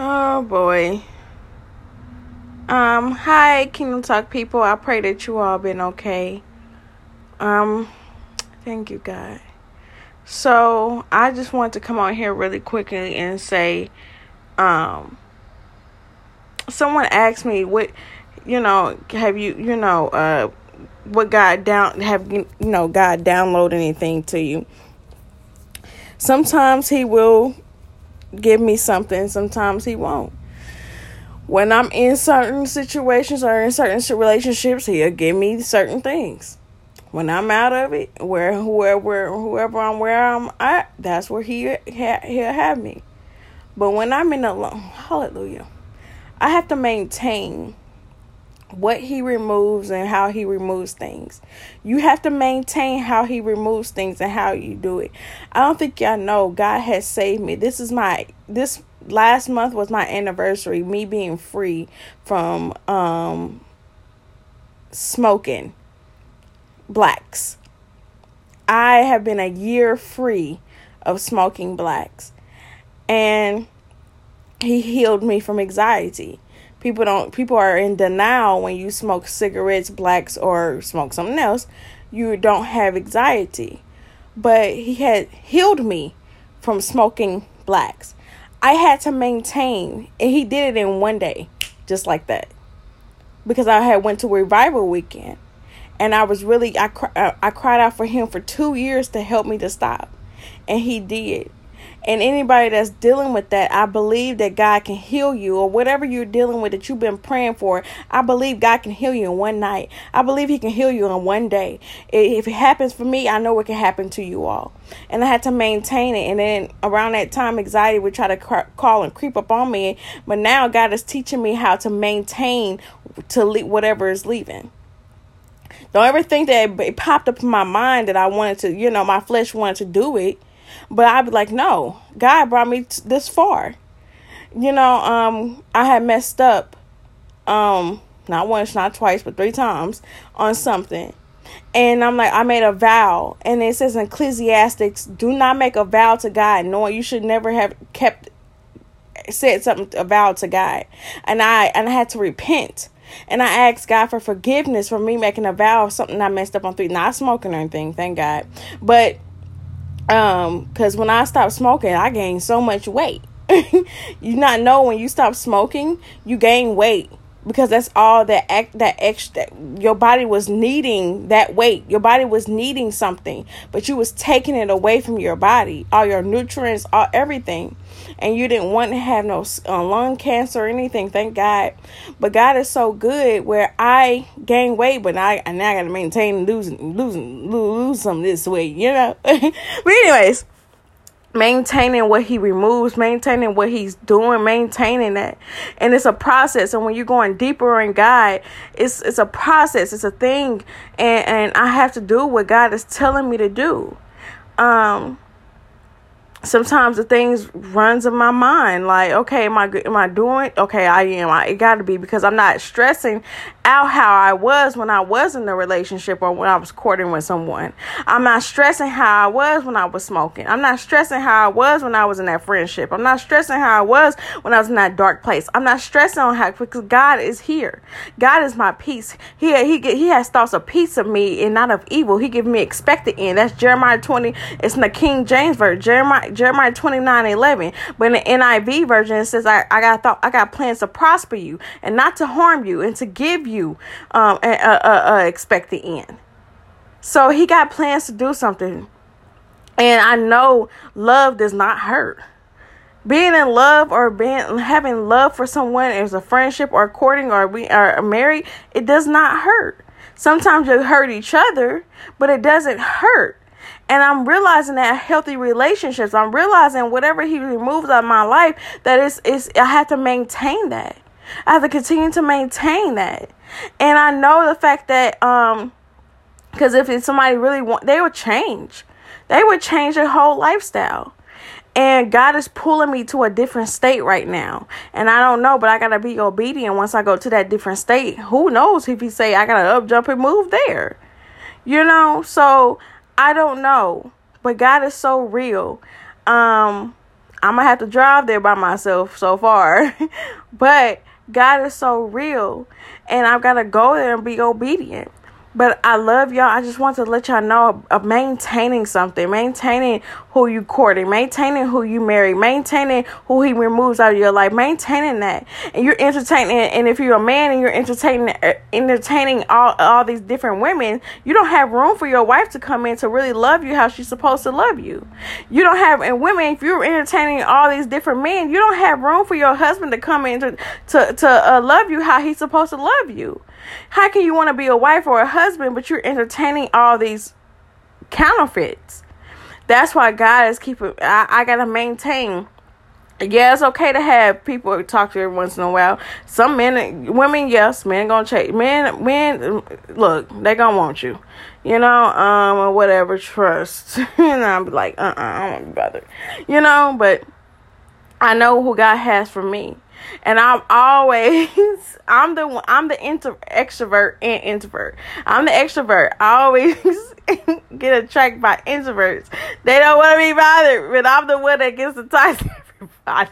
Oh boy. Um, hi Kingdom Talk people. I pray that you all been okay. Um, thank you God. So I just want to come on here really quickly and say, um, someone asked me what, you know, have you, you know, uh, what God down have you know God download anything to you? Sometimes He will give me something. Sometimes He won't. When I'm in certain situations or in certain relationships, He'll give me certain things. When I'm out of it, where whoever whoever I'm where I'm at, that's where He He'll have me. But when I'm in a hallelujah, I have to maintain what he removes and how he removes things. You have to maintain how he removes things and how you do it. I don't think y'all know God has saved me. This is my this last month was my anniversary, me being free from um smoking blacks. I have been a year free of smoking blacks. And he healed me from anxiety people don't people are in denial when you smoke cigarettes blacks or smoke something else you don't have anxiety. But he had healed me from smoking blacks. I had to maintain and he did it in one day just like that. Because i had went to revival weekend and i was really i, uh, I cried out for him for two years to help me to stop. And he did and anybody that's dealing with that, I believe that God can heal you or whatever you're dealing with that you've been praying for. I believe God can heal you in one night. I believe He can heal you in one day. If it happens for me, I know it can happen to you all. And I had to maintain it. And then around that time, anxiety would try to call and creep up on me. But now God is teaching me how to maintain to leave whatever is leaving. Don't ever think that it popped up in my mind that I wanted to, you know, my flesh wanted to do it but I'd be like, no, God brought me t- this far. You know, um, I had messed up, um, not once, not twice, but three times on something. And I'm like, I made a vow. And it says in Ecclesiastics, do not make a vow to God, knowing you should never have kept said something a vow to God. And I and I had to repent. And I asked God for forgiveness for me making a vow of something I messed up on three. Not smoking or anything, thank God. But um because when i stopped smoking i gained so much weight. You not know when you stop smoking you gain weight because that's all that act that extra your body was needing that weight. Your body was needing something but you was taking it away from your body all your nutrients all everything. And you didn't want to have no uh, lung cancer or anything thank god. But god is so good where i gain weight but i and now i gotta maintain losing losing lose some this weight you know? But anyways maintaining what he removes, maintaining what he's doing, maintaining that. And it's a process. And when you're going deeper in God, it's it's a process, it's a thing. And and I have to do what God is telling me to do. Um sometimes the things runs in my mind like okay am i am i doing okay i am I, it got to be because i'm not stressing out how i was when i was in the relationship or when i was courting with someone. I'm not stressing how i was when i was smoking. I'm not stressing how i was when i was in that friendship. I'm not stressing how i was when i was in that dark place. I'm not stressing on how because god is here. God is my peace. He he he has thoughts of peace of me and not of evil. He give me expected end. That's jeremiah 20 it's in the king james version. Jeremiah Jeremiah 29 11. But in the NIV version, it says, I, I got thought I got plans to prosper you and not to harm you and to give you um a, a, a, a expected end. So he got plans to do something. And I know love does not hurt. Being in love or being having love for someone as a friendship or courting or we are married, it does not hurt. Sometimes you hurt each other, but it doesn't hurt. And I'm realizing that healthy relationships, I'm realizing whatever he removes out of my life, that it's, it's I have to maintain that. I have to continue to maintain that. And I know the fact that um because if somebody really want they would change. They would change their whole lifestyle. And God is pulling me to a different state right now. And I don't know, but I gotta be obedient once I go to that different state. Who knows if he say I gotta up jump and move there. You know? So I don't know, but God is so real. Um, I'm gonna have to drive there by myself so far. but God is so real, and I've got to go there and be obedient. But I love y'all. I just want to let y'all know of maintaining something, maintaining who you courting, maintaining who you marry, maintaining who he removes out of your life, maintaining that. And you're entertaining. And if you're a man and you're entertaining, uh, entertaining all all these different women, you don't have room for your wife to come in to really love you how she's supposed to love you. You don't have. And women, if you're entertaining all these different men, you don't have room for your husband to come in to to to uh, love you how he's supposed to love you. How can you want to be a wife or a husband, but you're entertaining all these counterfeits? That's why God is keeping. I, I gotta maintain. Yeah, it's okay to have people talk to you every once in a while. Some men, women, yes, men gonna change. Men, men, look, they gonna want you, you know, um, or whatever. Trust, and I'm like, uh, uh-uh, I don't want to be bothered, you know. But I know who God has for me and I'm always I'm the I'm the inter, extrovert and introvert. I'm the extrovert. I always get attracted by introverts. They don't want to be bothered, but I'm the one that gets to everybody.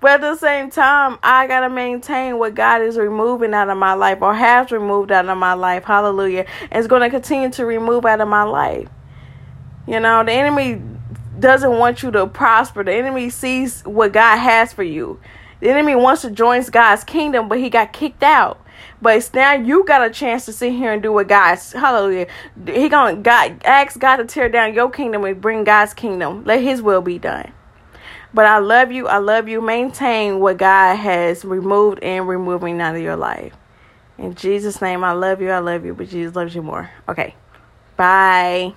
But at the same time, I gotta maintain what God is removing out of my life or has removed out of my life. Hallelujah. And gonna continue to remove out of my life. You know, the enemy doesn't want you to prosper. The enemy sees what God has for you. The enemy wants to join God's kingdom, but he got kicked out. But now you got a chance to sit here and do what God's hallelujah. He gonna God ask God to tear down your kingdom and bring God's kingdom. Let his will be done. But I love you. I love you. Maintain what God has removed and removing out of your life. In Jesus' name, I love you. I love you. But Jesus loves you more. Okay. Bye.